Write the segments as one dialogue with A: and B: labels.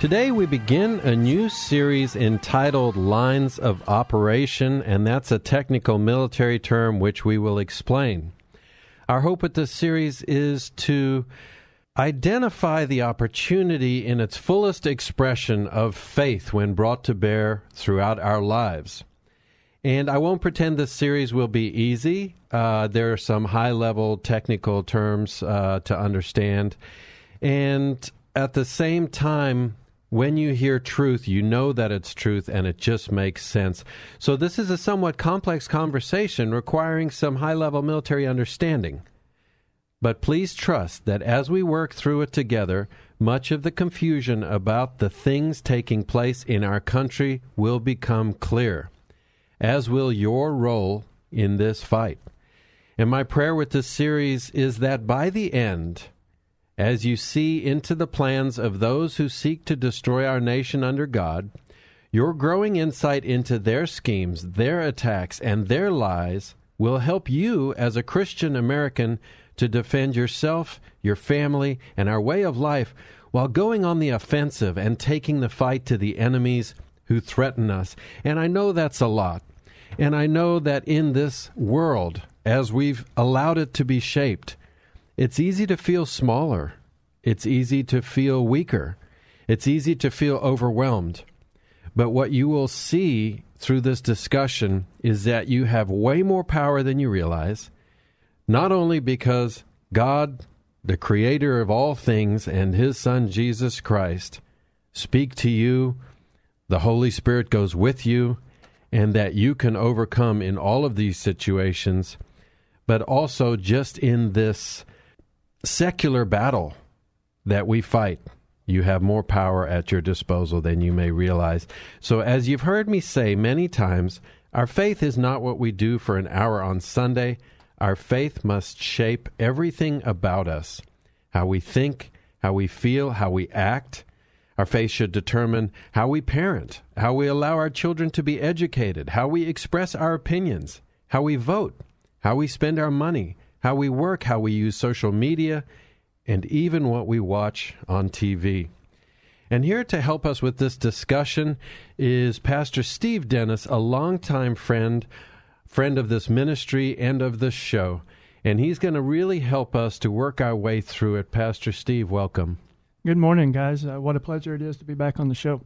A: Today we begin a new series entitled Lines of Operation, and that's a technical military term which we will explain. Our hope with this series is to identify the opportunity in its fullest expression of faith when brought to bear throughout our lives. And I won't pretend this series will be easy. Uh, there are some high level technical terms uh, to understand. And at the same time, when you hear truth, you know that it's truth and it just makes sense. So, this is a somewhat complex conversation requiring some high level military understanding. But please trust that as we work through it together, much of the confusion about the things taking place in our country will become clear as will your role in this fight. And my prayer with this series is that by the end, as you see into the plans of those who seek to destroy our nation under God, your growing insight into their schemes, their attacks, and their lies will help you as a Christian American to defend yourself, your family, and our way of life while going on the offensive and taking the fight to the enemies who threaten us. And I know that's a lot. And I know that in this world, as we've allowed it to be shaped, it's easy to feel smaller. It's easy to feel weaker. It's easy to feel overwhelmed. But what you will see through this discussion is that you have way more power than you realize, not only because God, the creator of all things, and his Son, Jesus Christ, speak to you, the Holy Spirit goes with you, and that you can overcome in all of these situations, but also just in this secular battle that we fight. You have more power at your disposal than you may realize. So, as you've heard me say many times, our faith is not what we do for an hour on Sunday. Our faith must shape everything about us how we think, how we feel, how we act, our faith should determine how we parent, how we allow our children to be educated, how we express our opinions, how we vote, how we spend our money, how we work, how we use social media, and even what we watch on TV. And here to help us with this discussion is Pastor Steve Dennis, a longtime friend, friend of this ministry and of this show. And he's going to really help us to work our way through it. Pastor Steve, welcome.
B: Good morning, guys. Uh, what a pleasure it is to be back on the show.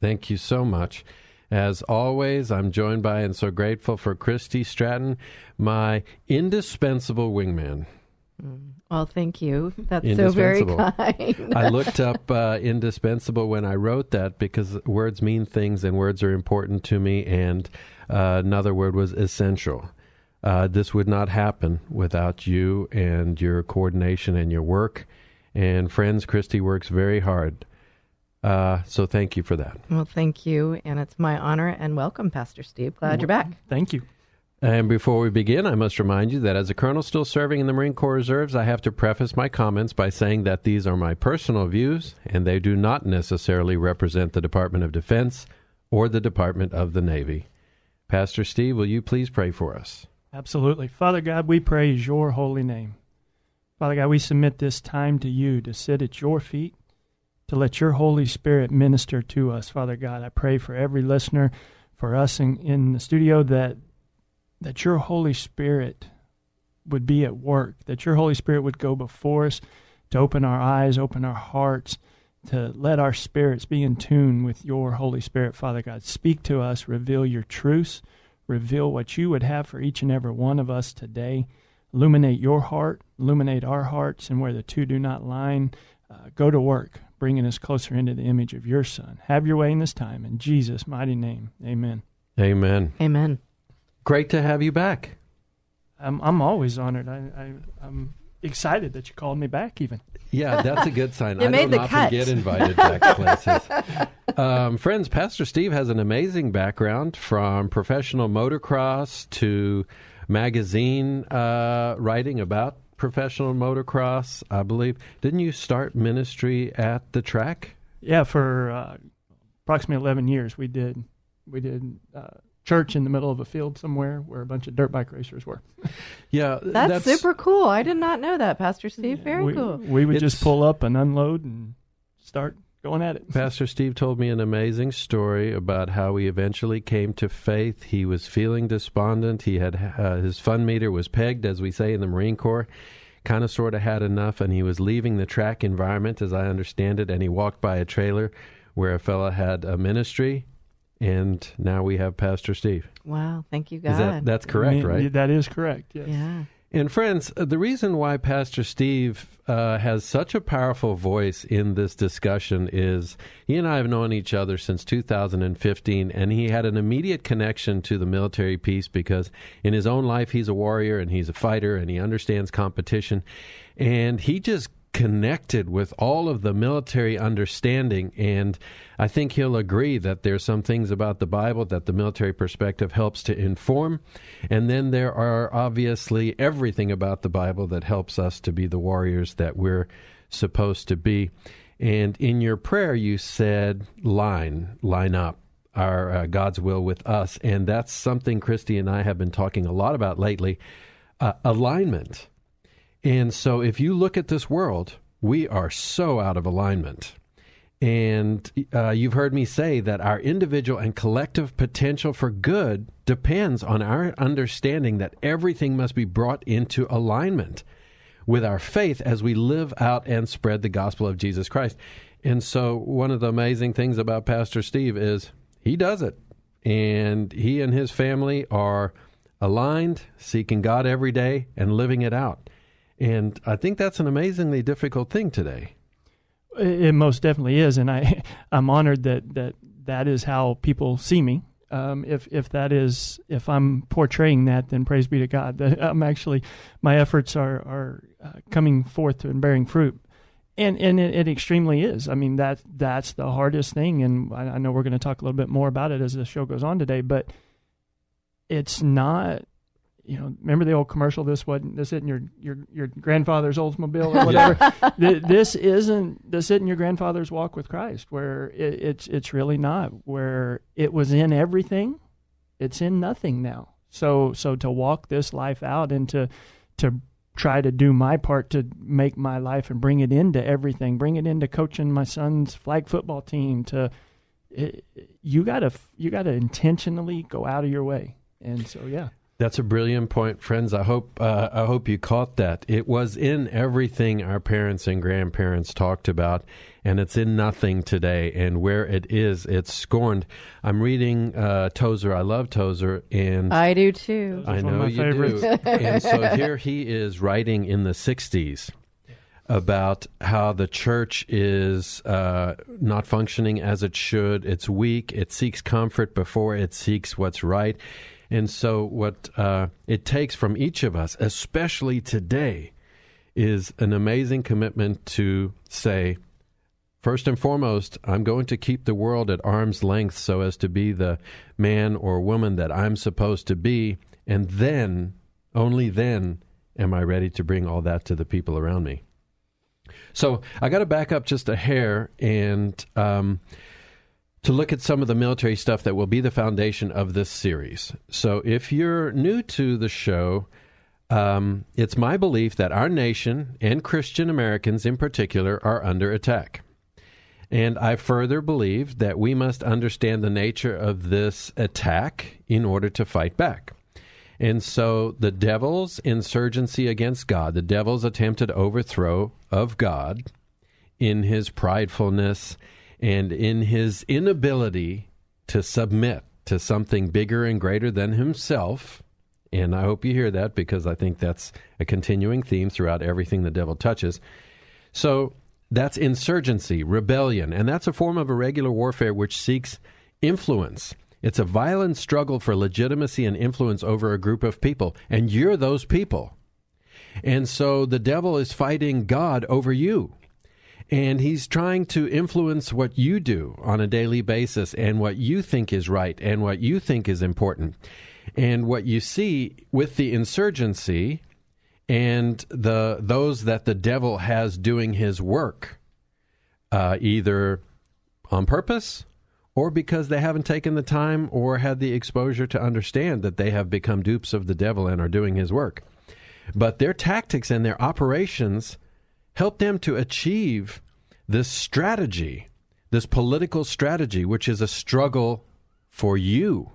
A: Thank you so much. As always, I'm joined by and so grateful for Christy Stratton, my indispensable wingman.
C: Well, thank you. That's so very kind.
A: I looked up uh, indispensable when I wrote that because words mean things and words are important to me. And uh, another word was essential. Uh, this would not happen without you and your coordination and your work. And friends, Christy works very hard. Uh, so thank you for that.
C: well, thank you, and it's my honor and welcome, Pastor Steve. Glad you're back.
B: Thank you.
A: And before we begin, I must remind you that as a colonel still serving in the Marine Corps Reserves, I have to preface my comments by saying that these are my personal views and they do not necessarily represent the Department of Defense or the Department of the Navy. Pastor Steve, will you please pray for us?
B: Absolutely. Father God, we praise your holy name. Father God, we submit this time to you to sit at your feet, to let your Holy Spirit minister to us. Father God, I pray for every listener, for us in, in the studio, that that your Holy Spirit would be at work, that your Holy Spirit would go before us to open our eyes, open our hearts, to let our spirits be in tune with your Holy Spirit, Father God. Speak to us, reveal your truths, reveal what you would have for each and every one of us today. Illuminate your heart, illuminate our hearts, and where the two do not line, uh, go to work, bringing us closer into the image of your Son. Have your way in this time. In Jesus' mighty name, amen.
A: Amen.
C: Amen.
A: Great to have you back.
B: I'm, I'm always honored. I, I, I'm excited that you called me back, even.
A: Yeah, that's a good sign.
C: You
A: I
C: made
A: don't
C: the
A: often
C: cut.
A: get invited back to places. Um, friends, Pastor Steve has an amazing background from professional motocross to magazine uh, writing about professional motocross. I believe. Didn't you start ministry at the track?
B: Yeah, for uh, approximately 11 years, we did we did uh, church in the middle of a field somewhere where a bunch of dirt bike racers were.
A: Yeah,
C: That's, super cool. I did not know that, Pastor Steve. Very
B: we,
C: cool.
B: We would
A: It's-
B: just pull up and unload and start going at it.
A: Pastor Steve told me an amazing story about how he eventually came to faith. He was feeling despondent. He had uh, his fun meter was pegged, as we say in the Marine Corps. Kind of, sort of had enough, and he was leaving the track environment, as I understand it. And he walked by a trailer where a fella had a ministry, and now we have Pastor Steve.
C: Wow. Thank you, God.
A: Is that that's correct,
B: I mean,
A: right?
B: That is correct. Yes.
C: yeah.
A: And friends, uh, the reason why Pastor Steve uh, has such a powerful voice in this discussion is he and I have known each other since 2015, and he had an immediate connection to the military piece because in his own life he's a warrior and he's a fighter and he understands competition, and he just connected with all of the military understanding and I think he'll agree that there's some things about the Bible that the military perspective helps to inform and then there are obviously everything about the Bible that helps us to be the warriors that we're supposed to be. And in your prayer you said line line up our uh, God's will with us and that's something Christy and I have been talking a lot about lately uh, alignment and so if you look at this world, we are so out of alignment. And uh, you've heard me say that our individual and collective potential for good depends on our understanding that everything must be brought into alignment with our faith as we live out and spread the gospel of Jesus Christ. And so, one of the amazing things about Pastor Steve is he does it. And he and his family are aligned, seeking God every day, and living it out. And I think that's an amazingly difficult thing today.
B: It, it most definitely is, and I I'm honored that that that is how people see me. Um, if if that is if I'm portraying that, then praise be to God. That I'm actually my efforts are are uh, coming forth and bearing fruit, and and it, it extremely is. I mean that that's the hardest thing, and I, I know we're going to talk a little bit more about it as the show goes on today. But it's not you know, remember the old commercial? This wasn't this isn't your your your grandfather's Oldsmobile or whatever. Th- this isn't this isn't your grandfather's walk with Christ, where it, it's it's really not. Where it was in everything, it's in nothing now. So so to walk this life out and to to try to do my part to make my life and bring it into everything, bring it into coaching my son's flag football team. To it, you gotta you gotta intentionally go out of your way, and so yeah.
A: That's a brilliant point, friends. I hope uh, I hope you caught that. It was in everything our parents and grandparents talked about, and it's in nothing today. And where it is, it's scorned. I'm reading uh, Tozer. I love Tozer, and
C: I do too.
A: I
B: one of
A: know
B: my
A: you
B: favorites.
A: do. and so here he is writing in the '60s about how the church is uh, not functioning as it should. It's weak. It seeks comfort before it seeks what's right. And so, what uh, it takes from each of us, especially today, is an amazing commitment to say, First and foremost, I'm going to keep the world at arm's length so as to be the man or woman that I'm supposed to be. And then, only then, am I ready to bring all that to the people around me. So I got to back up just a hair and um, to look at some of the military stuff that will be the foundation of this series. So if you're new to the show, um, it's my belief that our nation and Christian Americans in particular are under attack. And I further believe that we must understand the nature of this attack in order to fight back. And so the devil's insurgency against God, the devil's attempted overthrow of God in his pridefulness and in his inability to submit to something bigger and greater than himself. And I hope you hear that because I think that's a continuing theme throughout everything the devil touches. So that's insurgency, rebellion, and that's a form of irregular warfare which seeks influence. It's a violent struggle for legitimacy and influence over a group of people, and you're those people. And so the devil is fighting God over you. And he's trying to influence what you do on a daily basis and what you think is right and what you think is important. And what you see with the insurgency and the those that the devil has doing his work, uh, either on purpose or because they haven't taken the time or had the exposure to understand that they have become dupes of the devil and are doing his work. But their tactics and their operations help them to achieve this strategy, this political strategy, which is a struggle for you.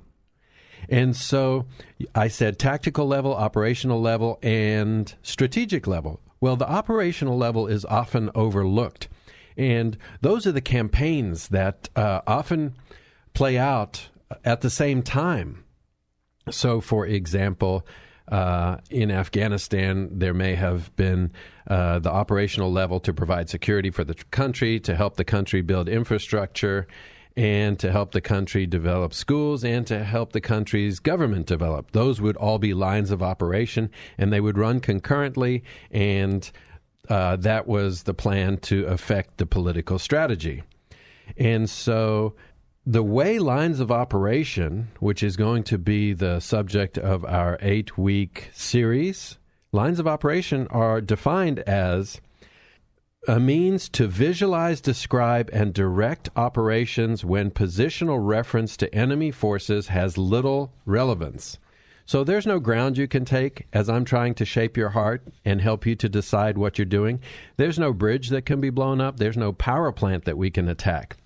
A: And so I said tactical level, operational level, and strategic level. Well, the operational level is often overlooked. And those are the campaigns that uh, often play out at the same time. So, for example, uh, in Afghanistan, there may have been uh, the operational level to provide security for the country, to help the country build infrastructure, and to help the country develop schools, and to help the country's government develop. Those would all be lines of operation, and they would run concurrently, and uh, that was the plan to affect the political strategy. And so the way lines of operation, which is going to be the subject of our eight week series, lines of operation are defined as a means to visualize, describe, and direct operations when positional reference to enemy forces has little relevance. So there's no ground you can take as I'm trying to shape your heart and help you to decide what you're doing. There's no bridge that can be blown up. There's no power plant that we can attack.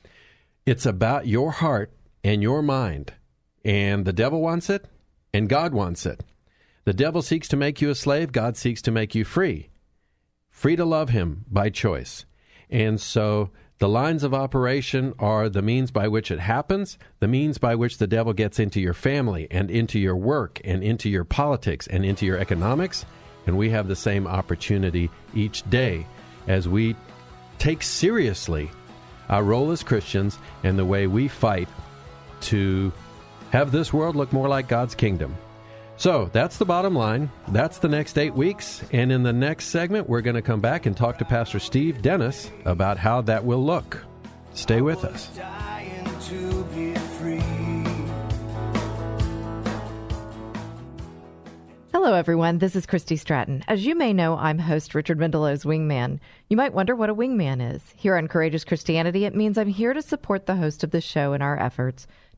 A: It's about your heart and your mind. And the devil wants it, and God wants it. The devil seeks to make you a slave, God seeks to make you free. Free to love him by choice. And so the lines of operation are the means by which it happens, the means by which the devil gets into your family and into your work and into your politics and into your economics. And we have the same opportunity each day as we take seriously our role as Christians and the way we fight to have this world look more like God's kingdom. So that's the bottom line. That's the next eight weeks. And in the next segment, we're going to come back and talk to Pastor Steve Dennis about how that will look. Stay with us.
C: Hello, everyone. This is Christy Stratton. As you may know, I'm host Richard Mendelow's Wingman. You might wonder what a wingman is. Here on Courageous Christianity, it means I'm here to support the host of the show in our efforts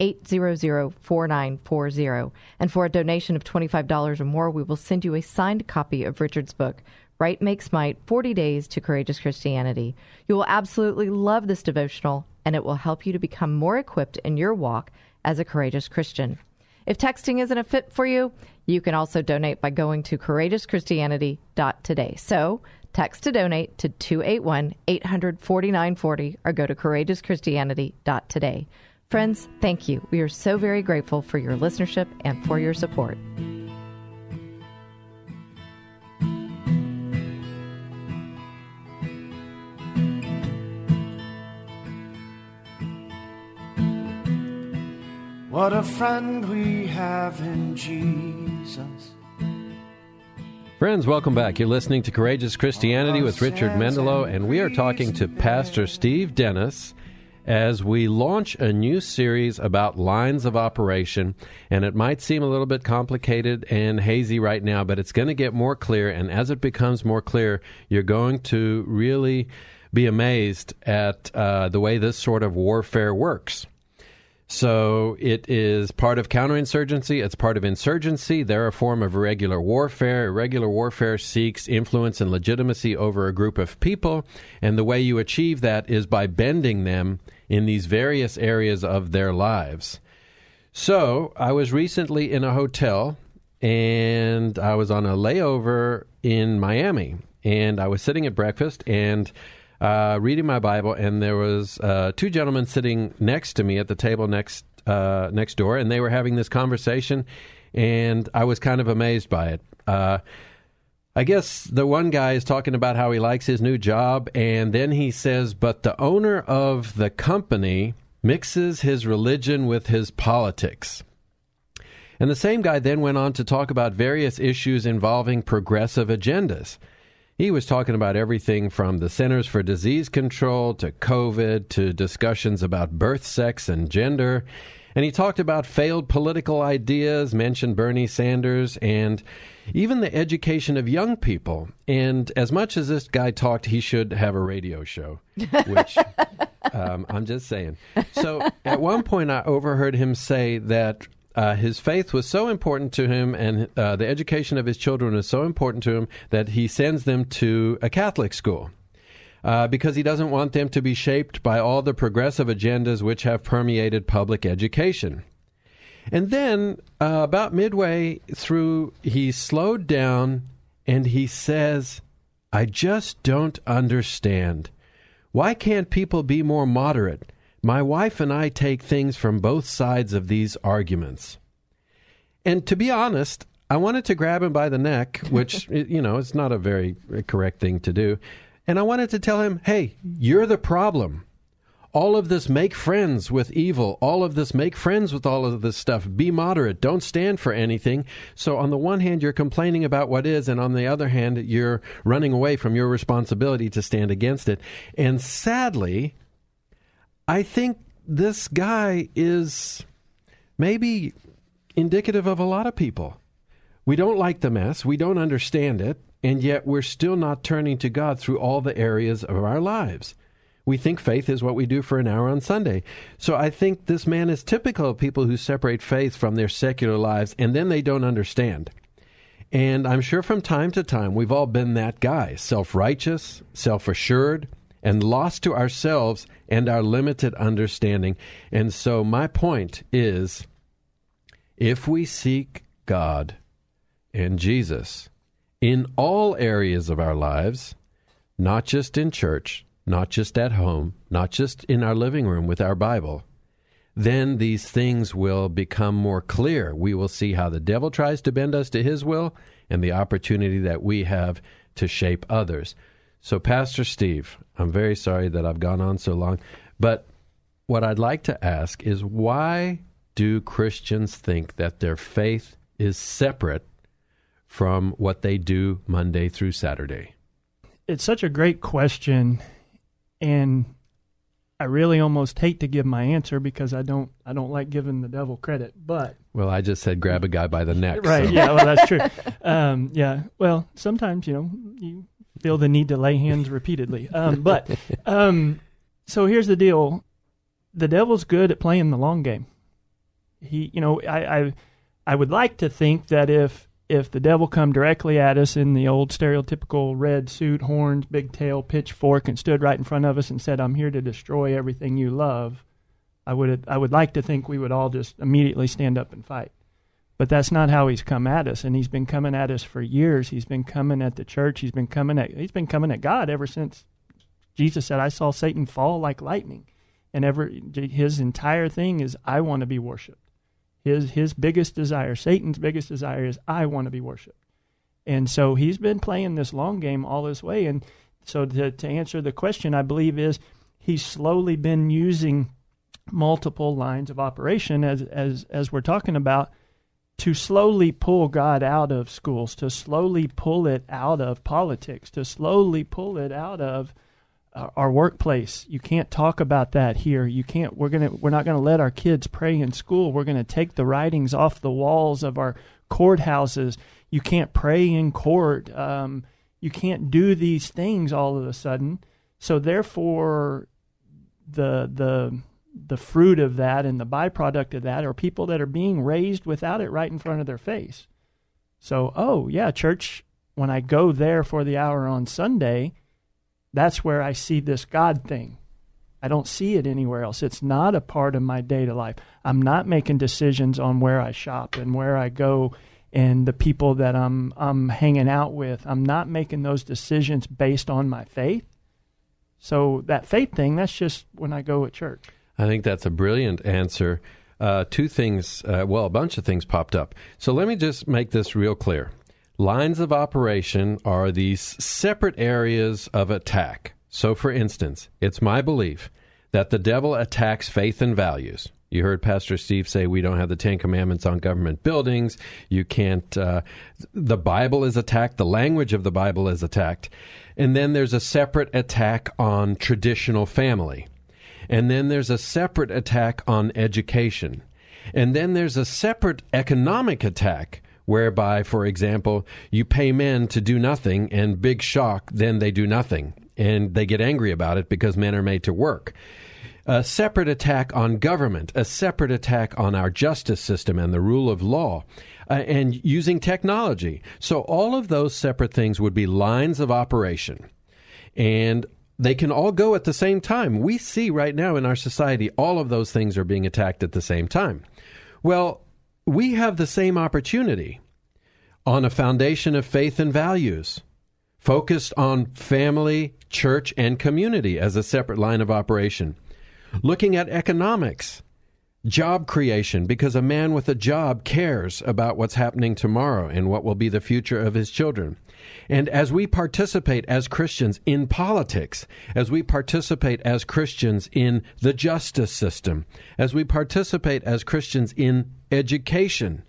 C: 800 4940. And for a donation of $25 or more, we will send you a signed copy of Richard's book, Right Makes Might 40 Days to Courageous Christianity. You will absolutely love this devotional, and it will help you to become more equipped in your walk as a courageous Christian. If texting isn't a fit for you, you can also donate by going to courageouschristianity.today. So, text to donate to 281 800 4940 or go to courageouschristianity.today. Friends, thank you. We are so very grateful for your listenership and for your support.
D: What a friend we have in Jesus.
A: Friends, welcome back. You're listening to Courageous Christianity with Richard Mendelow, and we are talking to Pastor Steve Dennis as we launch a new series about lines of operation. And it might seem a little bit complicated and hazy right now, but it's going to get more clear. And as it becomes more clear, you're going to really be amazed at uh, the way this sort of warfare works. So it is part of counterinsurgency. It's part of insurgency. They're a form of irregular warfare. Irregular warfare seeks influence and legitimacy over a group of people. And the way you achieve that is by bending them in these various areas of their lives. So I was recently in a hotel and I was on a layover in Miami. And I was sitting at breakfast and uh, reading my Bible, and there was uh, two gentlemen sitting next to me at the table next uh, next door, and they were having this conversation, and I was kind of amazed by it. I guess the one guy is talking about how he likes his new job, and then he says, "But the owner of the company mixes his religion with his politics." And the same guy then went on to talk about various issues involving progressive agendas. He was talking about everything from the Centers for Disease Control to COVID to discussions about birth, sex, and gender. And he talked about failed political ideas, mentioned Bernie Sanders, and even the education of young people. And as much as this guy talked, he should have a radio show, which um, I'm just saying. So at one point, I overheard him say that uh, his faith was so important to him and uh, the education of his children is so important to him that he sends them to a Catholic school. Uh, because he doesn't want them to be shaped by all the progressive agendas which have permeated public education. And then, uh, about midway through, he slowed down and he says, I just don't understand. Why can't people be more moderate? My wife and I take things from both sides of these arguments. And to be honest, I wanted to grab him by the neck, which, you know, it's not a very correct thing to do. And I wanted to tell him, hey, you're the problem. All of this make friends with evil. All of this make friends with all of this stuff. Be moderate. Don't stand for anything. So, on the one hand, you're complaining about what is, and on the other hand, you're running away from your responsibility to stand against it. And sadly, I think this guy is maybe indicative of a lot of people. We don't like the mess, we don't understand it, and yet we're still not turning to God through all the areas of our lives. We think faith is what we do for an hour on Sunday. So I think this man is typical of people who separate faith from their secular lives and then they don't understand. And I'm sure from time to time we've all been that guy self righteous, self assured, and lost to ourselves and our limited understanding. And so, my point is if we seek God and Jesus in all areas of our lives, not just in church, not just at home, not just in our living room with our Bible, then these things will become more clear. We will see how the devil tries to bend us to his will and the opportunity that we have to shape others. So, Pastor Steve, I'm very sorry that I've gone on so long, but what I'd like to ask is why do Christians think that their faith is separate from what they do Monday through Saturday?
B: It's such a great question, and I really almost hate to give my answer because I don't I don't like giving the devil credit. But
A: well, I just said grab a guy by the neck.
B: Right?
A: So.
B: Yeah. Well, that's true. um, yeah. Well, sometimes you know you feel the need to lay hands repeatedly. Um, but um, so here's the deal: the devil's good at playing the long game. He, you know, I, I, I would like to think that if if the devil come directly at us in the old stereotypical red suit, horns, big tail, pitchfork, and stood right in front of us and said, "I'm here to destroy everything you love," I would I would like to think we would all just immediately stand up and fight. But that's not how he's come at us, and he's been coming at us for years. He's been coming at the church. He's been coming at he's been coming at God ever since Jesus said, "I saw Satan fall like lightning," and ever his entire thing is, "I want to be worshipped." His his biggest desire, Satan's biggest desire, is, "I want to be worshiped. and so he's been playing this long game all this way. And so to to answer the question, I believe is he's slowly been using multiple lines of operation as as as we're talking about to slowly pull God out of schools, to slowly pull it out of politics, to slowly pull it out of our workplace. You can't talk about that here. You can't. We're gonna. We're not gonna let our kids pray in school. We're gonna take the writings off the walls of our courthouses. You can't pray in court. Um, you can't do these things all of a sudden. So therefore, the the the fruit of that and the byproduct of that are people that are being raised without it right in front of their face. So, oh, yeah, church, when I go there for the hour on Sunday, that's where I see this God thing. I don't see it anywhere else. It's not a part of my day to life. I'm not making decisions on where I shop and where I go and the people that I'm I'm hanging out with. I'm not making those decisions based on my faith. So that faith thing, that's just when I go at church.
A: I think that's a brilliant answer. Uh, two things, uh, well, a bunch of things popped up. So let me just make this real clear. Lines of operation are these separate areas of attack. So, for instance, it's my belief that the devil attacks faith and values. You heard Pastor Steve say we don't have the Ten Commandments on government buildings. You can't, uh, the Bible is attacked, the language of the Bible is attacked. And then there's a separate attack on traditional family. And then there's a separate attack on education. And then there's a separate economic attack whereby, for example, you pay men to do nothing, and big shock, then they do nothing. And they get angry about it because men are made to work. A separate attack on government, a separate attack on our justice system and the rule of law, uh, and using technology. So, all of those separate things would be lines of operation. And they can all go at the same time. We see right now in our society all of those things are being attacked at the same time. Well, we have the same opportunity on a foundation of faith and values, focused on family, church, and community as a separate line of operation. Looking at economics, job creation, because a man with a job cares about what's happening tomorrow and what will be the future of his children. And as we participate as Christians in politics, as we participate as Christians in the justice system, as we participate as Christians in education,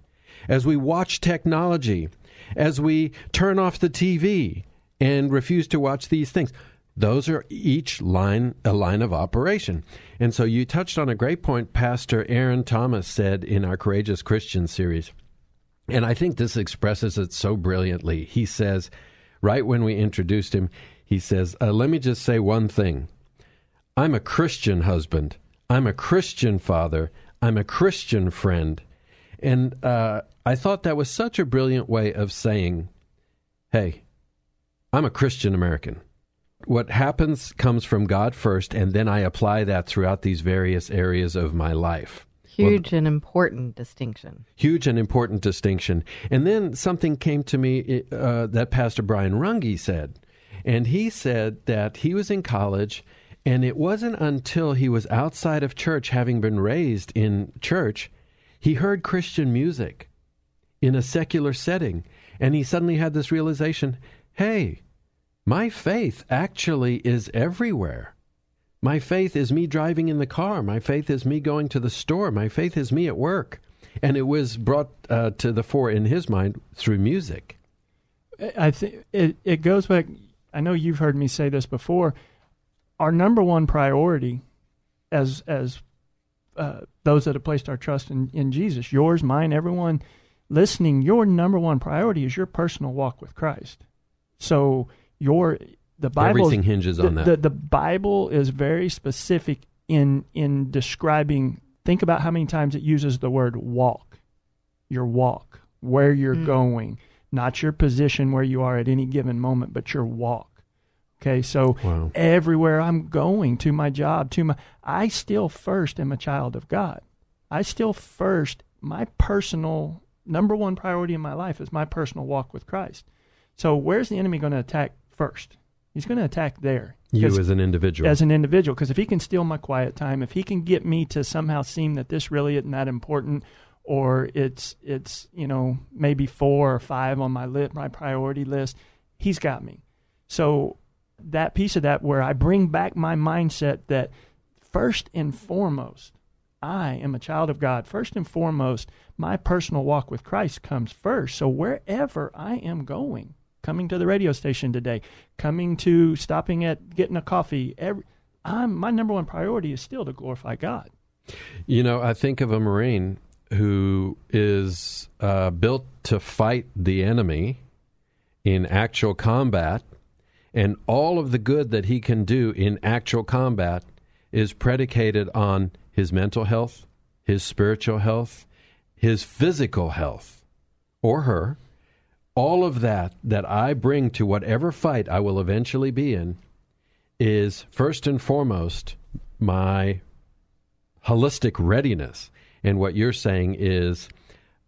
A: as we watch technology, as we turn off the TV and refuse to watch these things, those are each line a line of operation. And so you touched on a great point Pastor Aaron Thomas said in our Courageous Christian series. And I think this expresses it so brilliantly. He says, right when we introduced him, he says, uh, Let me just say one thing. I'm a Christian husband. I'm a Christian father. I'm a Christian friend. And uh, I thought that was such a brilliant way of saying, Hey, I'm a Christian American. What happens comes from God first, and then I apply that throughout these various areas of my life.
C: Huge well, and important distinction.
A: Huge and important distinction. And then something came to me uh, that Pastor Brian Runge said. And he said that he was in college, and it wasn't until he was outside of church, having been raised in church, he heard Christian music in a secular setting. And he suddenly had this realization hey, my faith actually is everywhere. My faith is me driving in the car. My faith is me going to the store. My faith is me at work. And it was brought uh, to the fore in his mind through music.
B: I think it, it goes back. I know you've heard me say this before. Our number one priority, as as uh, those that have placed our trust in, in Jesus, yours, mine, everyone listening, your number one priority is your personal walk with Christ. So your the Bible
A: everything hinges
B: the,
A: on that.
B: The, the Bible is very specific in in describing. Think about how many times it uses the word walk. Your walk, where you're
C: Mm.
B: going, not your position where you are at any given moment, but your walk. Okay, so
A: Wow.
B: everywhere I'm going to my job, to my, I still first am a child of God. I still first, my personal number one priority in my life is my personal walk with Christ. So where's the enemy going to attack first? He's going to attack there.
A: You as an individual.
B: as an individual because if he can steal my quiet time if he can get me to somehow seem that this really isn't that important or it's it's you know maybe four or five on my lit my priority list he's got me so that piece of that where i bring back my mindset that first and foremost i am a child of god first and foremost my personal walk with christ comes first so wherever i am going coming to the radio station today coming to stopping at getting a coffee every I'm my number one priority is still to glorify God.
A: You know, I think of a Marine who is uh, built to fight the enemy in actual combat, and all of the good that he can do in actual combat is predicated on his mental health, his spiritual health, his physical health, or her. All of that that I bring to whatever fight I will eventually be in is first and foremost my holistic readiness. And what you're saying is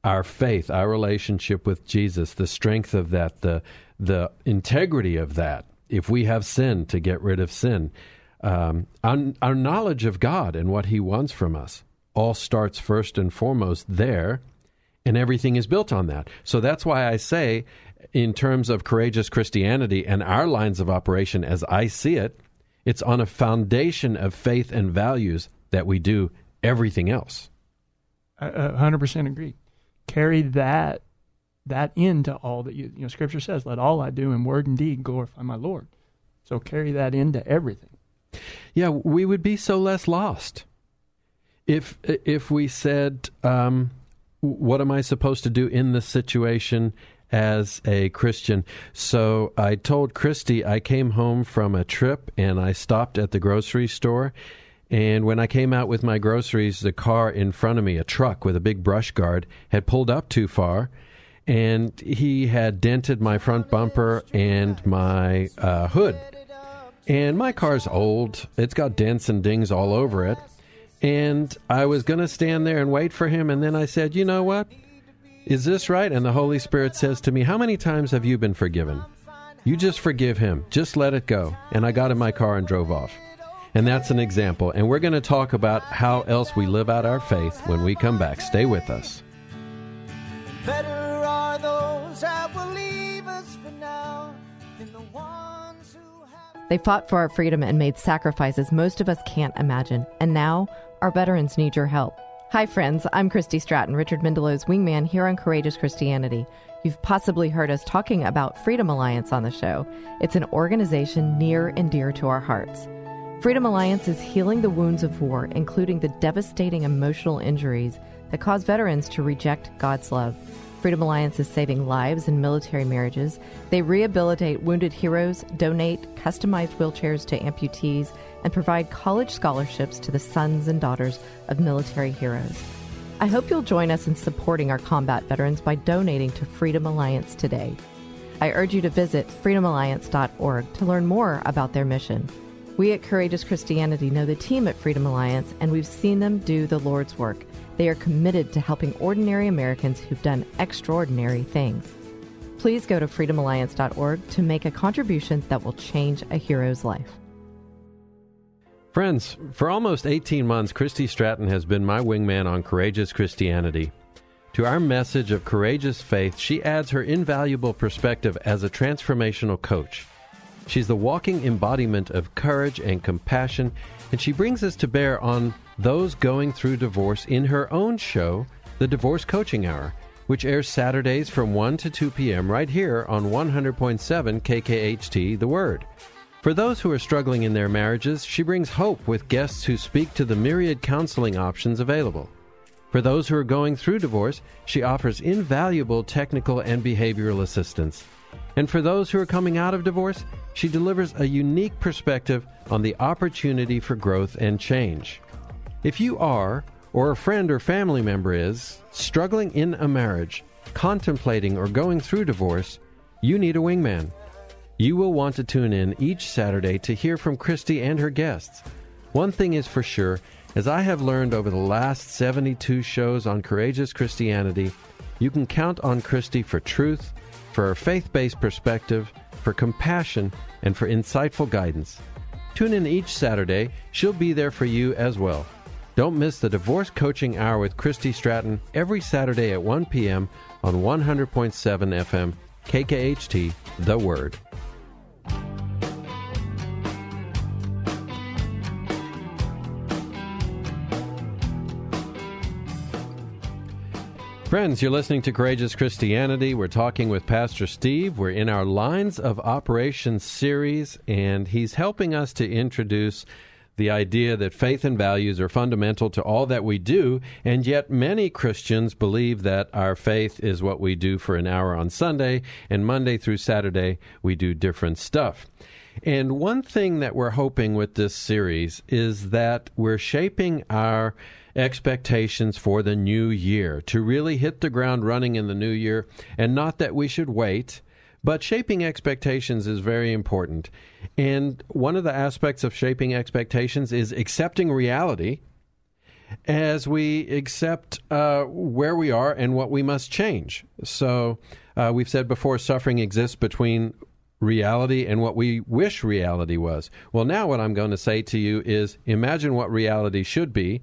A: our faith, our relationship with Jesus, the strength of that, the the integrity of that. If we have sin, to get rid of sin, um, our, our knowledge of God and what He wants from us all starts first and foremost there, and everything is built on that. So that's why I say, in terms of courageous Christianity and our lines of operation, as I see it, it's on a foundation of faith and values that we do everything else.
B: I a hundred percent agree. Carry that that into all that you you know. Scripture says, "Let all I do in word and deed glorify my Lord." So carry that into everything.
A: Yeah, we would be so less lost if if we said, um, "What am I supposed to do in this situation?" As a Christian, so I told Christy I came home from a trip and I stopped at the grocery store. And when I came out with my groceries, the car in front of me, a truck with a big brush guard, had pulled up too far, and he had dented my front bumper and my uh, hood. And my car's old. It's got dents and dings all over it. And I was going to stand there and wait for him. And then I said, You know what? Is this right? And the Holy Spirit says to me, How many times have you been forgiven? You just forgive him. Just let it go. And I got in my car and drove off. And that's an example. And we're going to talk about how else we live out our faith when we come back. Stay with us.
D: Better are those that will leave us for now than the ones who have.
C: They fought for our freedom and made sacrifices most of us can't imagine. And now, our veterans need your help. Hi, friends. I'm Christy Stratton, Richard Mendelow's wingman here on Courageous Christianity. You've possibly heard us talking about Freedom Alliance on the show. It's an organization near and dear to our hearts. Freedom Alliance is healing the wounds of war, including the devastating emotional injuries that cause veterans to reject God's love. Freedom Alliance is saving lives in military marriages. They rehabilitate wounded heroes, donate customized wheelchairs to amputees, and provide college scholarships to the sons and daughters of military heroes. I hope you'll join us in supporting our combat veterans by donating to Freedom Alliance today. I urge you to visit freedomalliance.org to learn more about their mission. We at Courageous Christianity know the team at Freedom Alliance, and we've seen them do the Lord's work. They are committed to helping ordinary Americans who've done extraordinary things. Please go to freedomalliance.org to make a contribution that will change a hero's life.
A: Friends, for almost 18 months, Christy Stratton has been my wingman on Courageous Christianity. To our message of courageous faith, she adds her invaluable perspective as a transformational coach. She's the walking embodiment of courage and compassion, and she brings us to bear on those going through divorce in her own show, The Divorce Coaching Hour. which airs Saturdays from 1 to 2 p.m. right here on 100.7 KKHT The Word. For those who are struggling in their marriages, she brings hope with guests who speak to the myriad counseling options available. For those who are going through divorce, she offers invaluable technical and behavioral assistance. And for those who are coming out of divorce, she delivers a unique perspective on the opportunity for growth and change. If you are, or a friend or family member is, struggling in a marriage, contemplating or going through divorce, you need a wingman. You will want to tune in each Saturday to hear from Christy and her guests. One thing is for sure, as I have learned over the last 72 shows on Courageous Christianity, you can count on Christy for truth, for her faith based perspective, for compassion, and for insightful guidance. Tune in each Saturday, she'll be there for you as well. Don't miss the Divorce Coaching Hour with Christy Stratton every Saturday at 1 p.m. on 100.7 FM, KKHT, The Word. Friends, you're listening to Courageous Christianity. We're talking with Pastor Steve. We're in our Lines of Operations series, and he's helping us to introduce the idea that faith and values are fundamental to all that we do, and yet many Christians believe that our faith is what we do for an hour on Sunday, and Monday through Saturday we do different stuff. And one thing that we're hoping with this series is that we're shaping our expectations for the new year to really hit the ground running in the new year, and not that we should wait. But shaping expectations is very important. And one of the aspects of shaping expectations is accepting reality as we accept uh, where we are and what we must change. So, uh, we've said before suffering exists between reality and what we wish reality was. Well, now what I'm going to say to you is imagine what reality should be,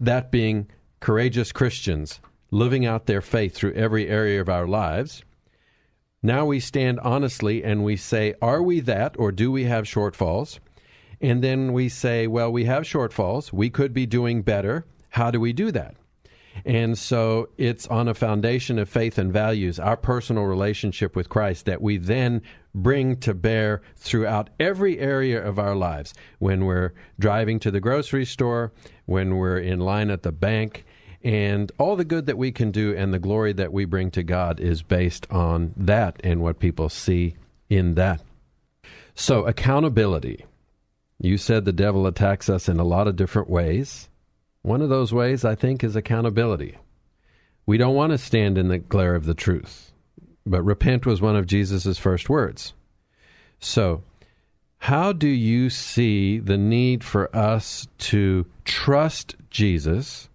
A: that being courageous Christians living out their faith through every area of our lives. Now we stand honestly and we say, are we that or do we have shortfalls? And then we say, well, we have shortfalls. We could be doing better. How do we do that? And so it's on a foundation of faith and values, our personal relationship with Christ, that we then bring to bear throughout every area of our lives. When we're driving to the grocery store, when we're in line at the bank, and all the good that we can do and the glory that we bring to God is based on that and what people see in that. So, accountability. You said the devil attacks us in a lot of different ways. One of those ways, I think, is accountability. We don't want to stand in the glare of the truth, but repent was one of Jesus' first words. So, how do you see the need for us to trust Jesus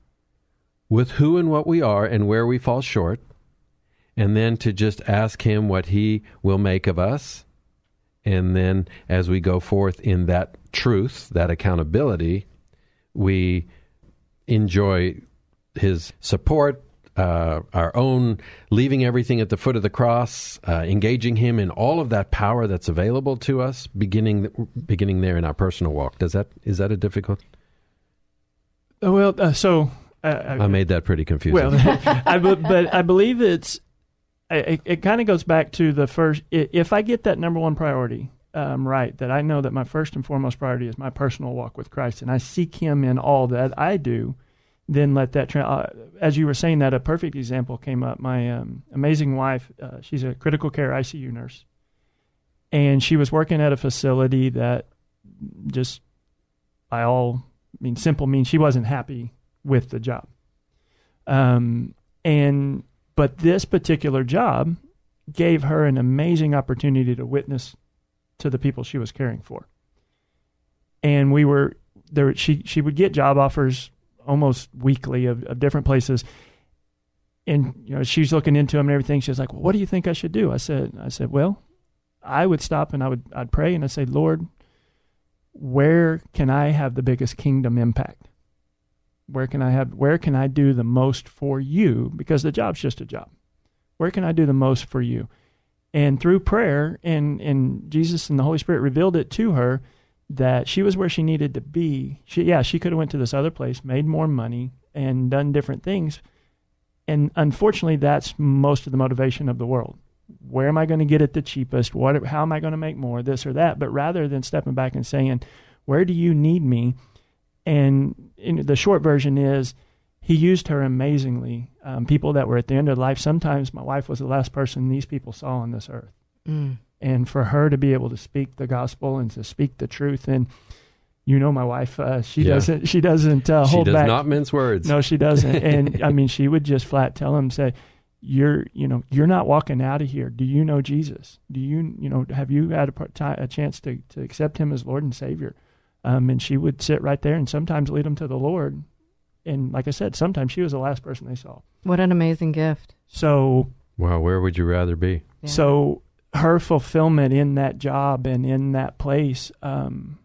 A: with who and what we are and where we fall short, and then to just ask Him what He will make of us? And then as we go forth in that truth, that accountability, we enjoy his support, uh, our own leaving everything at the foot of the cross, uh, engaging him in all of that power that's available to us, beginning beginning there in our personal walk. Does that is that a difficult?
B: Uh, well, uh, so
A: uh, I made that pretty confusing.
B: Well, I, but I believe it's it, it kind of goes back to the first. If I get that number one priority um, right, that I know that my first and foremost priority is my personal walk with Christ, and I seek Him in all that I do, then let that. Tra- uh, as you were saying that, a perfect example came up. My um, amazing wife, uh, she's a critical care ICU nurse, and she was working at a facility that just by all I mean simple means she wasn't happy with the job. Um, and but this particular job gave her an amazing opportunity to witness to the people she was caring for. And we were there. She she would get job offers almost weekly of, of different places. And you know she's looking into them and everything. She's like, well, "What do you think I should do?" I said, "I said, well, I would stop and I would I'd pray and I say, Lord, where can I have the biggest kingdom impact? Where can I have where can I do the most for you? Because the job's just a job. Where can I do the most for you? and through prayer and and Jesus and the Holy Spirit revealed it to her that she was where she needed to be. She yeah, she could have went to this other place, made more money and done different things. and unfortunately, that's most of the motivation of the world. Where am I going to get it the cheapest? What? How am I going to make more? This or that. But rather than stepping back and saying, "Where do you need me?" and the short version is, he used her amazingly. Um, people that were at the end of life. Sometimes my wife was the last person these people saw on this earth,
C: Mm.
B: And for her to be able to speak the gospel and to speak the truth and you know my wife uh, she
A: Yeah.
B: doesn't she doesn't uh,
A: she
B: hold
A: does
B: back
A: not mince words.
B: no she doesn't and i mean she would just flat tell him say you're you know you're not walking out of here do you know jesus do you you know have you had a, part- a chance to, to accept him as lord and savior um, and she would sit right there and sometimes lead them to the lord and like i said sometimes she was the last person they saw
C: What an amazing gift.
B: so
A: Wow, where would you rather be?
C: Yeah.
B: so her fulfillment in that job and in that place um,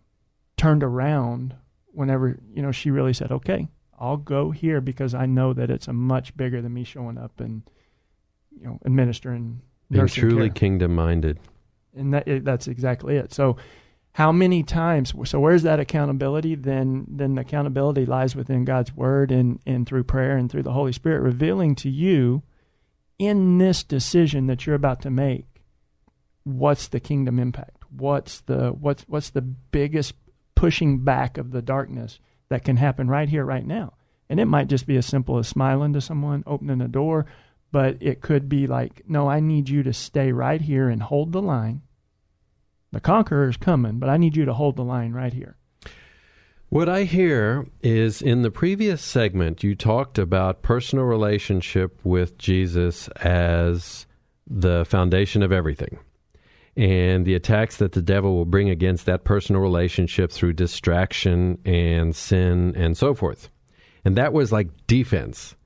B: turned around whenever you know she really said, "Okay, I'll go here because I know that it's a much bigger than me showing up and you know administering
A: Being truly kingdom minded.
B: and that that's exactly it. So, how many times? So, where's that accountability? Then, then the accountability lies within God's word and and through prayer and through the Holy Spirit revealing to you in this decision that you're about to make. What's the kingdom impact? What's the what's what's the biggest pushing back of the darkness that can happen right here, right now? And it might just be as simple as smiling to someone, opening a door, but it could be like, no, I need you to stay right here and hold the line. The conqueror's coming, but I need you to hold the line right here.
A: What I hear is in the previous segment, you talked about personal relationship with Jesus as the foundation of everything. And the attacks that the devil will bring against that personal relationship through distraction and sin and so forth. And that was like defense.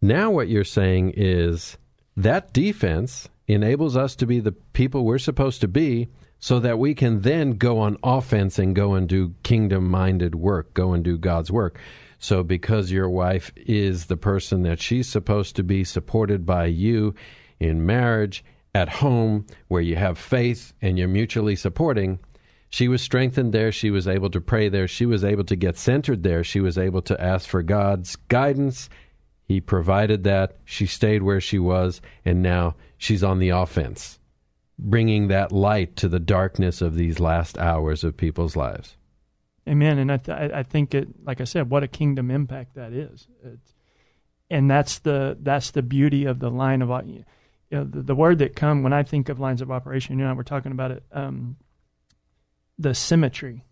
A: Now, what you're saying is that defense enables us to be the people we're supposed to be so that we can then go on offense and go and do kingdom minded work, go and do God's work. So, because your wife is the person that she's supposed to be supported by you in marriage, at home, where you have faith and you're mutually supporting, she was strengthened there. She was able to pray there. She was able to get centered there. She was able to ask for God's guidance. He provided that. She stayed where she was, and now she's on the offense, bringing that light to the darkness of these last hours of people's lives.
B: Amen. And I, th- I think it, like I said, what a kingdom impact that is. It's, and that's the that's the beauty of the line of o- you know, the, the word that come when I think of lines of operation. You know, we're talking about it. Um, the symmetry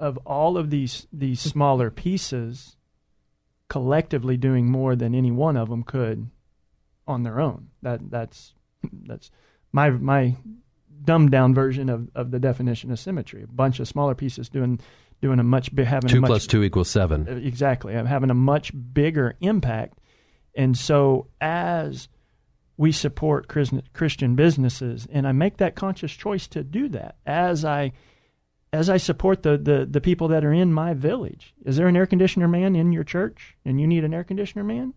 B: of all of these these smaller pieces collectively doing more than any one of them could on their own. That that's that's my my dumbed down version of, of the definition of symmetry. A bunch of smaller pieces doing doing a much having a
A: Two
B: much,
A: plus two equals seven.
B: exactly I'm having a much bigger impact. And so as we support Christian businesses, and I make that conscious choice to do that as I as I support the, the, the people that are in my village. Is there an air conditioner man in your church and you need an air conditioner man?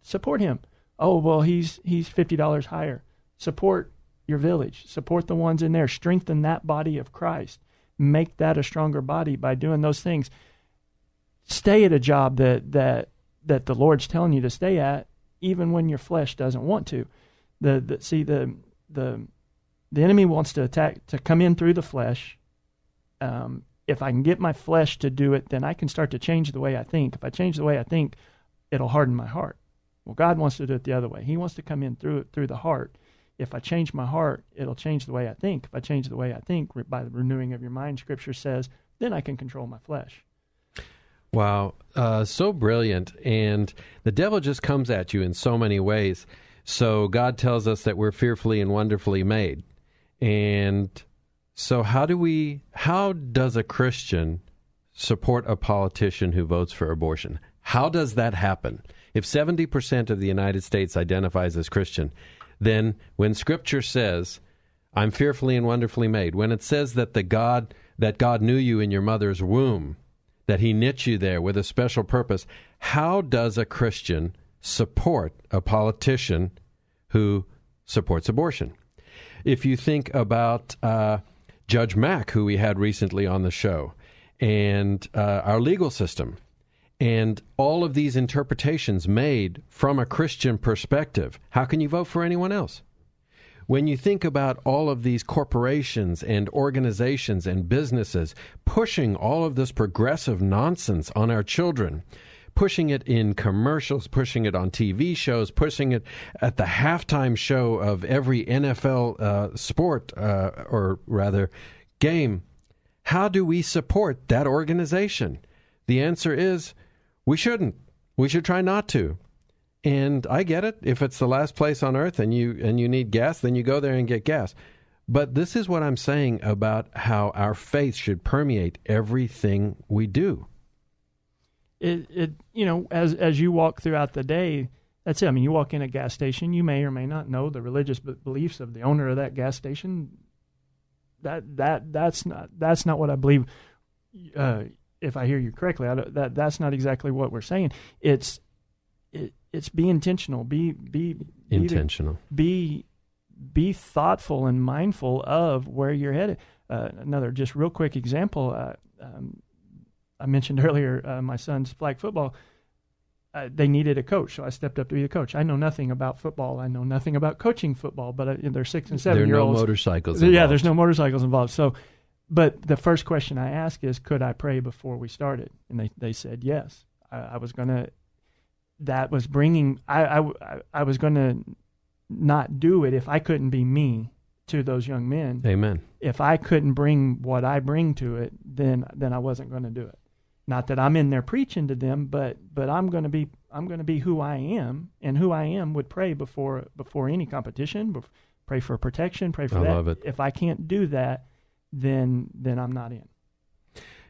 B: Support him. Oh well he's he's fifty dollars higher. Support your village. Support the ones in there. Strengthen that body of Christ. Make that a stronger body by doing those things. Stay at a job that that that the Lord's telling you to stay at, even when your flesh doesn't want to. The, the see the the the enemy wants to attack to come in through the flesh. Um, if I can get my flesh to do it, then I can start to change the way I think. If I change the way I think, it'll harden my heart. Well, God wants to do it the other way. He wants to come in through it through the heart. If I change my heart, it'll change the way I think. If I change the way I think by the renewing of your mind, Scripture says, then I can control my flesh.
A: Wow, uh, so brilliant. And the devil just comes at you in so many ways. So God tells us that we're fearfully and wonderfully made. And so how do we how does a Christian support a politician who votes for abortion? How does that happen? If 70% of the United States identifies as Christian, then when scripture says I'm fearfully and wonderfully made, when it says that the God that God knew you in your mother's womb, that he knit you there with a special purpose. How does a Christian support a politician who supports abortion? If you think about uh, Judge Mack, who we had recently on the show, and uh, our legal system, and all of these interpretations made from a Christian perspective, how can you vote for anyone else? When you think about all of these corporations and organizations and businesses pushing all of this progressive nonsense on our children, pushing it in commercials, pushing it on TV shows, pushing it at the halftime show of every NFL uh, sport, uh, or rather, game. How do we support that organization? The answer is we shouldn't. We should try not to. And I get it. If it's the last place on earth and you and you need gas, then you go there and get gas. But this is what I'm saying about how our faith should permeate everything we do.
B: It, it you know as as you walk throughout the day that's it. I mean you walk in a gas station you may or may not know the religious beliefs of the owner of that gas station. That that that's not that's not what i believe uh, if i hear you correctly. That that's not exactly what we're saying. It's it, it's be intentional be be,
A: intentional
B: be be thoughtful and mindful of where you're headed uh, another just real quick example uh, um, I mentioned earlier, uh, my son's flag football. Uh, they needed a coach, so I stepped up to be the coach. I know nothing about football. I know nothing about coaching football, but uh, they're six and seven
A: there
B: year
A: olds. no motorcycles.
B: Involved. Yeah, there's no motorcycles involved. So, but the first question I ask is, could I pray before we started? And they they said yes. I, I was gonna. That was bringing. I I, I was gonna not do it if I couldn't be me to those young men.
A: Amen.
B: If I couldn't bring what I bring to it, then then I wasn't going to do it. Not that I'm in there preaching to them, but but I'm going to be I'm going to be who I am, and who I am would pray before before any competition, pray for protection, pray for
A: I
B: that.
A: Love it.
B: If I can't do that, then then I'm not in.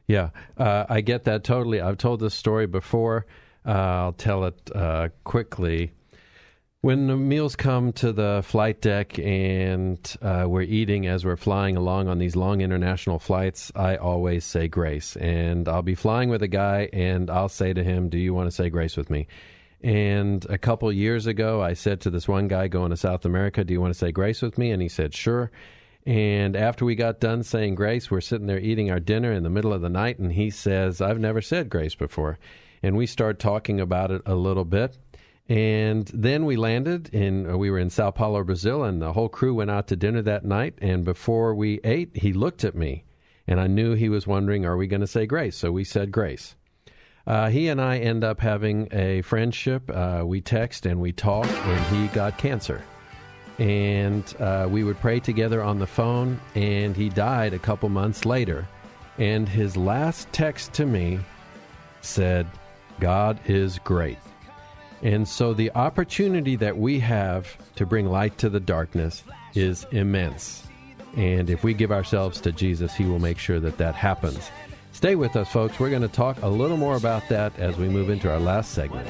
A: Yeah, uh, I get that totally. I've told this story before. Uh, I'll tell it uh, quickly. When the meals come to the flight deck and uh, we're eating as we're flying along on these long international flights, I always say grace. And I'll be flying with a guy and I'll say to him, Do you want to say grace with me? And a couple years ago, I said to this one guy going to South America, Do you want to say grace with me? And he said, Sure. And after we got done saying grace, we're sitting there eating our dinner in the middle of the night, and he says, I've never said grace before. And we start talking about it a little bit. And then we landed in, uh, we were in Sao Paulo, Brazil, and the whole crew went out to dinner that night. And before we ate, he looked at me, and I knew he was wondering, are we going to say grace? So we said grace. Uh, he and I end up having a friendship. Uh, we text and we talk, and he got cancer. And uh, we would pray together on the phone, and he died a couple months later. And his last text to me said, God is great. And so the opportunity that we have to bring light to the darkness is immense. And if we give ourselves to Jesus, He will make sure that that happens. Stay with us, folks. We're going to talk a little more about that as we move into our last segment.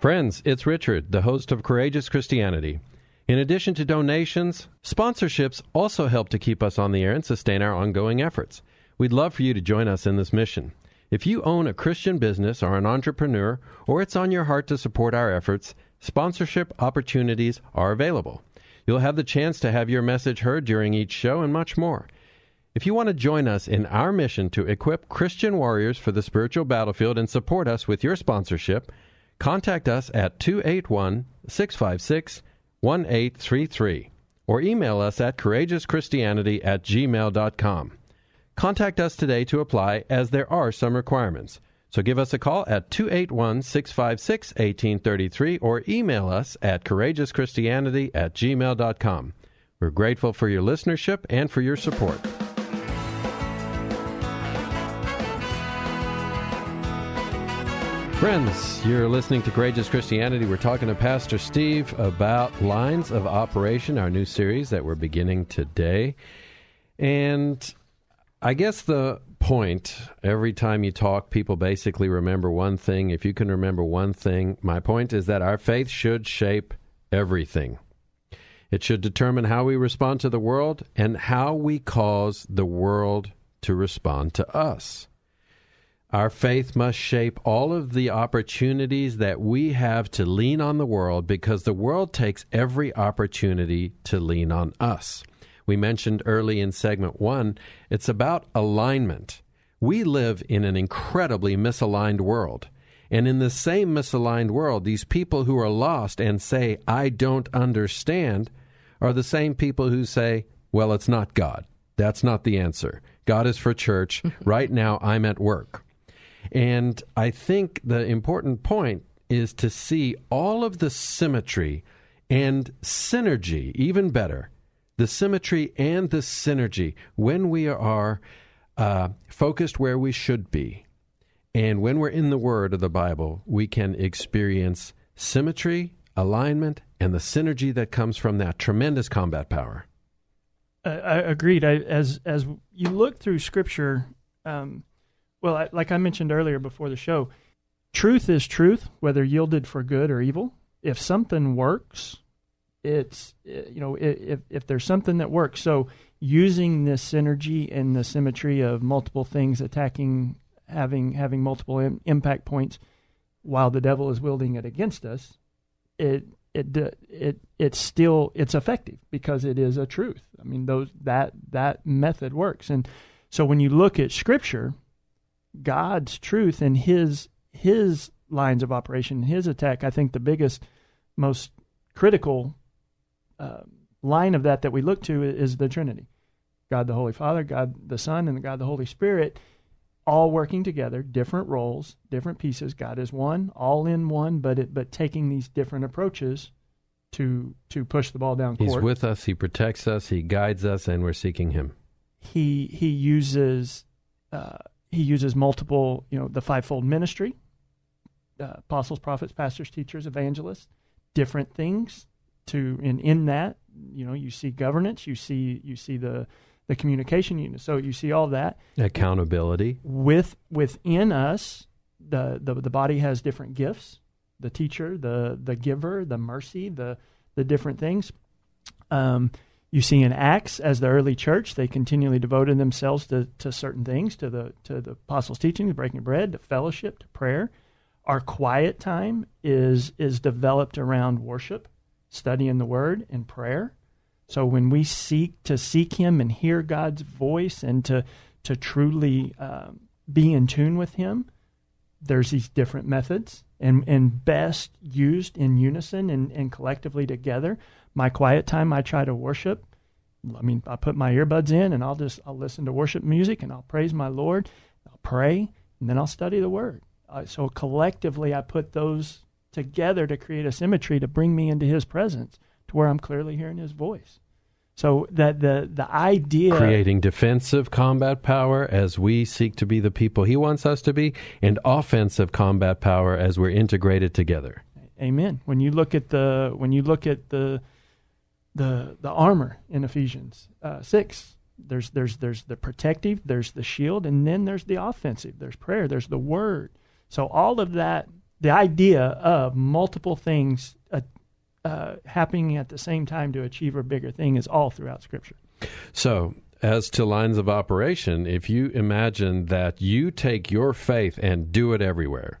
A: Friends, it's Richard, the host of Courageous Christianity. In addition to donations, sponsorships also help to keep us on the air and sustain our ongoing efforts. We'd love for you to join us in this mission. If you own a Christian business or an entrepreneur, or it's on your heart to support our efforts, sponsorship opportunities are available. You'll have the chance to have your message heard during each show and much more. If you want to join us in our mission to equip Christian warriors for the spiritual battlefield and support us with your sponsorship, contact us at 281 656 1833 or email us at courageouschristianity at gmail.com. Contact us today to apply as there are some requirements. So give us a call at 281 656 1833 or email us at courageouschristianity at gmail.com. We're grateful for your listenership and for your support. Friends, you're listening to Courageous Christianity. We're talking to Pastor Steve about Lines of Operation, our new series that we're beginning today. And I guess the point every time you talk, people basically remember one thing. If you can remember one thing, my point is that our faith should shape everything. It should determine how we respond to the world and how we cause the world to respond to us. Our faith must shape all of the opportunities that we have to lean on the world because the world takes every opportunity to lean on us. we mentioned early in segment one, it's about alignment. We live in an incredibly misaligned world. And in the same misaligned world, these people who are lost and say, I don't understand, are the same people who say, well, it's not God. That's not the answer. God is for church. right now, I'm at work. And I think the important point is to see all of the symmetry and synergy, even better, the symmetry and the synergy when we are uh, focused where we should be. And when we're in the Word of the Bible, we can experience symmetry, alignment, and the synergy that comes from that tremendous combat power.
B: I agreed. I, as as you look through Scripture, um, well, I, like I mentioned earlier before the show, truth is truth, whether yielded for good or evil. If something works, it's eh, you know if if there's something that works. So using this synergy and the symmetry of multiple things attacking, having having multiple Im- impact points, while the devil is wielding it against us, it it it it's still it's effective because it is a truth. I mean those that that method works. And so when you look at scripture, God's truth and his his lines of operation, his attack, I think the biggest most critical uh, line of that that we look to is the Trinity. God the Holy Father, God the Son, and God the Holy Spirit all working together, different roles, different pieces. God is one, all in one, but it, but taking these different approaches to to push the ball down court.
A: He's with us. He protects us. He guides us, and we're seeking Him.
B: He he uses uh, he uses multiple you know the fivefold ministry, uh, apostles, prophets, pastors, teachers, evangelists, different things to and in that you know you see governance, you see you see the the communication unit. So you see all that
A: accountability
B: with within us. The, the the body has different gifts. The teacher, the the giver, the mercy, the the different things. Um, you see in Acts, as the early church, they continually devoted themselves to, to certain things, to the to the apostles' teaching, the breaking of bread, to fellowship, to prayer. Our quiet time is is developed around worship, studying the Word, and prayer. So when we seek to seek Him and hear God's voice and to to truly um, be in tune with Him, there's these different methods and and best used in unison and, and collectively together. My quiet time, I try to worship. I mean, I put my earbuds in and I'll just I'll listen to worship music and I'll praise my Lord. I'll pray and then I'll study the Word. Uh, so collectively, I put those together to create a symmetry to bring me into His presence, to where I'm clearly hearing His voice. So that the the idea
A: creating defensive combat power as we seek to be the people he wants us to be and offensive combat power as we're integrated together.
B: Amen. When you look at the when you look at the the the armor in Ephesians uh, 6 there's there's there's the protective, there's the shield and then there's the offensive. There's prayer, there's the word. So all of that the idea of multiple things uh, uh, happening at the same time to achieve a bigger thing is all throughout Scripture.
A: So, as to lines of operation, if you imagine that you take your faith and do it everywhere,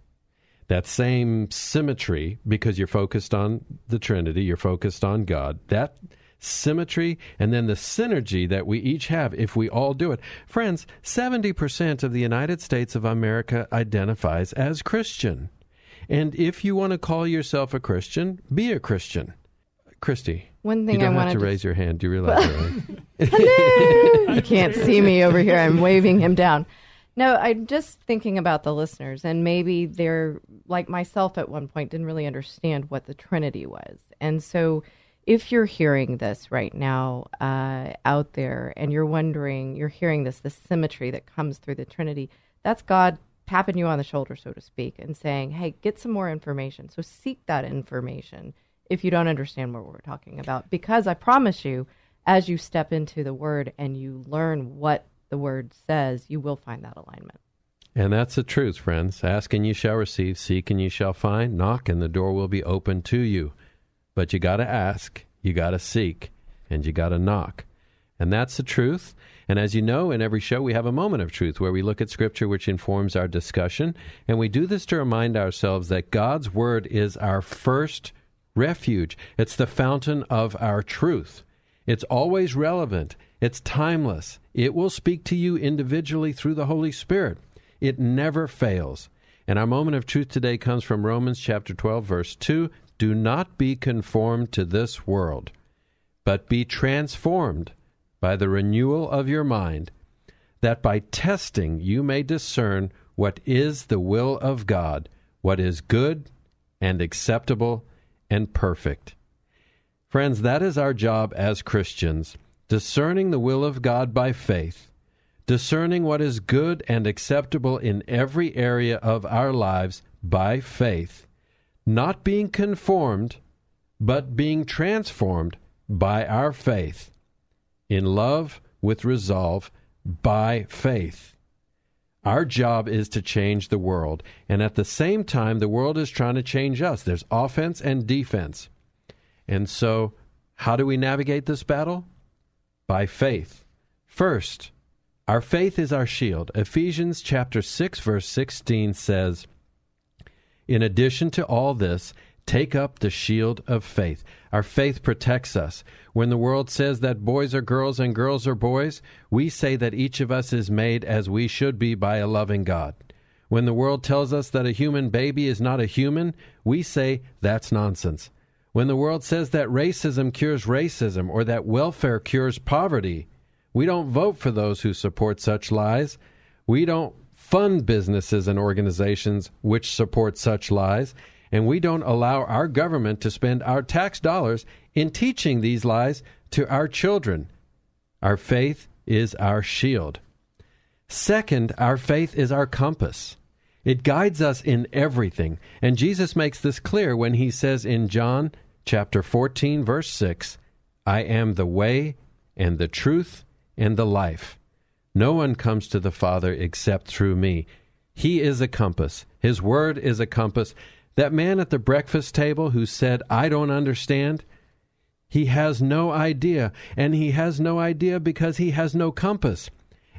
A: that same symmetry, because you're focused on the Trinity, you're focused on God, that symmetry and then the synergy that we each have if we all do it. Friends, 70% of the United States of America identifies as Christian. And if you want to call yourself a Christian, be a Christian. Christy.
C: One thing
A: you don't
C: I
A: have to raise your hand. Do you realize that?
C: Hello! you can't see me over here. I'm waving him down. No, I'm just thinking about the listeners, and maybe they're like myself at one point didn't really understand what the Trinity was. And so, if you're hearing this right now uh, out there and you're wondering, you're hearing this, the symmetry that comes through the Trinity, that's God tapping you on the shoulder, so to speak, and saying, hey, get some more information. So, seek that information if you don't understand what we're talking about. Because I promise you, as you step into the word and you learn what the word says, you will find that alignment.
A: And that's the truth, friends. Ask and you shall receive, seek and you shall find, knock and the door will be open to you. But you got to ask, you got to seek, and you got to knock. And that's the truth. And as you know, in every show, we have a moment of truth where we look at Scripture, which informs our discussion. And we do this to remind ourselves that God's Word is our first refuge, it's the fountain of our truth. It's always relevant. It's timeless. It will speak to you individually through the Holy Spirit. It never fails. And our moment of truth today comes from Romans chapter 12 verse 2. Do not be conformed to this world, but be transformed by the renewal of your mind, that by testing you may discern what is the will of God, what is good and acceptable and perfect. Friends, that is our job as Christians, discerning the will of God by faith, discerning what is good and acceptable in every area of our lives by faith, not being conformed, but being transformed by our faith, in love with resolve by faith. Our job is to change the world, and at the same time, the world is trying to change us. There's offense and defense. And so, how do we navigate this battle? By faith. First, our faith is our shield. Ephesians chapter 6 verse 16 says, "In addition to all this, take up the shield of faith." Our faith protects us. When the world says that boys are girls and girls are boys, we say that each of us is made as we should be by a loving God. When the world tells us that a human baby is not a human, we say that's nonsense. When the world says that racism cures racism or that welfare cures poverty, we don't vote for those who support such lies. We don't fund businesses and organizations which support such lies. And we don't allow our government to spend our tax dollars in teaching these lies to our children. Our faith is our shield. Second, our faith is our compass. It guides us in everything. And Jesus makes this clear when he says in John chapter 14 verse 6, I am the way and the truth and the life. No one comes to the Father except through me. He is a compass. His word is a compass. That man at the breakfast table who said, I don't understand, he has no idea. And he has no idea because he has no compass.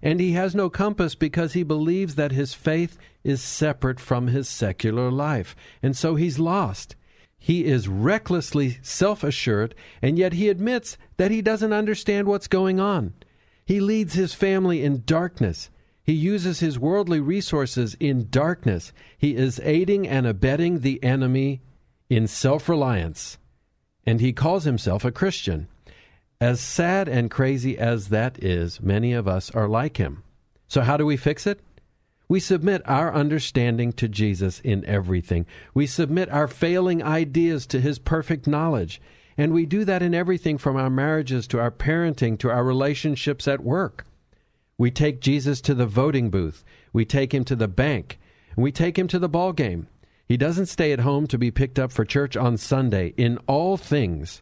A: And he has no compass because he believes that his faith is separate from his secular life. And so he's lost. He is recklessly self assured, and yet he admits that he doesn't understand what's going on. He leads his family in darkness. He uses his worldly resources in darkness. He is aiding and abetting the enemy in self reliance. And he calls himself a Christian. As sad and crazy as that is, many of us are like him. So, how do we fix it? We submit our understanding to Jesus in everything. We submit our failing ideas to his perfect knowledge. And we do that in everything from our marriages to our parenting to our relationships at work. We take Jesus to the voting booth. We take him to the bank. We take him to the ball game. He doesn't stay at home to be picked up for church on Sunday. In all things,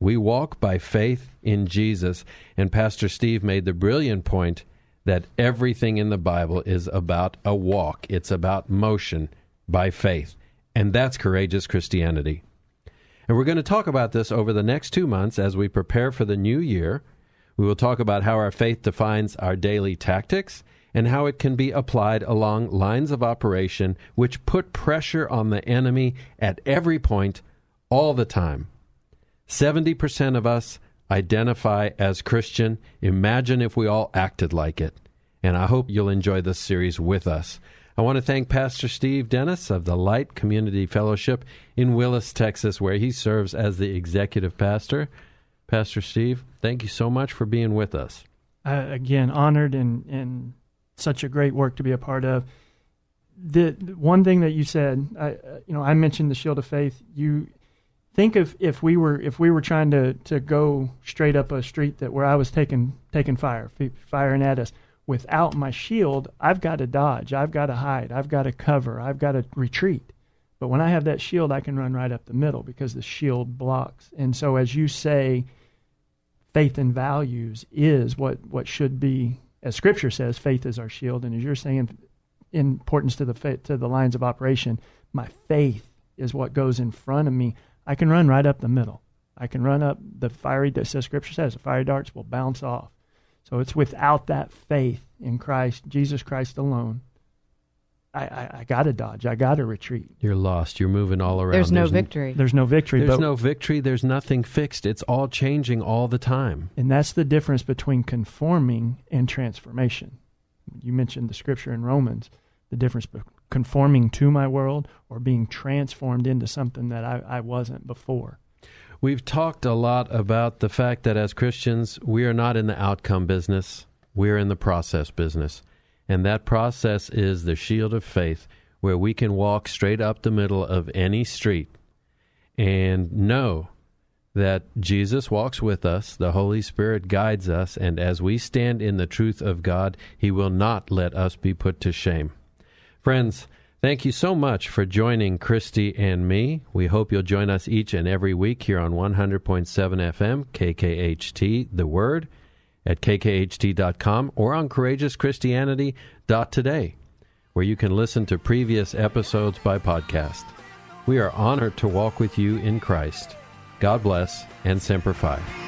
A: we walk by faith in Jesus. And Pastor Steve made the brilliant point that everything in the Bible is about a walk, it's about motion by faith. And that's courageous Christianity. And we're going to talk about this over the next two months as we prepare for the new year. We will talk about how our faith defines our daily tactics and how it can be applied along lines of operation which put pressure on the enemy at every point, all the time. 70% of us identify as Christian. Imagine if we all acted like it. And I hope you'll enjoy this series with us. I want to thank Pastor Steve Dennis of the Light Community Fellowship in Willis, Texas, where he serves as the executive pastor. Pastor Steve, thank you so much for being with us.
B: Uh, again, honored and, and such a great work to be a part of. The, one thing that you said, I, you know, I mentioned the shield of faith. You think of if we were if we were trying to, to go straight up a street that where I was taking taking fire, firing at us. Without my shield, I've got to dodge, I've got to hide, I've got to cover, I've got to retreat. But when I have that shield, I can run right up the middle because the shield blocks. And so, as you say, faith and values is what, what should be, as Scripture says, faith is our shield. And as you're saying, importance to the to the lines of operation, my faith is what goes in front of me. I can run right up the middle. I can run up the fiery, says Scripture says, the fiery darts will bounce off. So it's without that faith in Christ, Jesus Christ alone, I, I, I got to dodge. I got to retreat.
A: You're lost. You're moving all around.
C: There's no
A: n-
C: victory.
B: There's no victory.
A: There's
B: but,
A: no victory. There's nothing fixed. It's all changing all the time.
B: and that's the difference between conforming and transformation. You mentioned the scripture in Romans, the difference between conforming to my world or being transformed into something that I, I wasn't before.
A: We've talked a lot about the fact that as Christians, we are not in the outcome business, we're in the process business. And that process is the shield of faith, where we can walk straight up the middle of any street and know that Jesus walks with us, the Holy Spirit guides us, and as we stand in the truth of God, He will not let us be put to shame. Friends, thank you so much for joining Christy and me. We hope you'll join us each and every week here on 100.7 FM, KKHT, The Word, at kkht.com or on courageouschristianity.today, where you can listen to previous episodes by podcast. We are honored to walk with you in Christ. God bless and Semper Fi.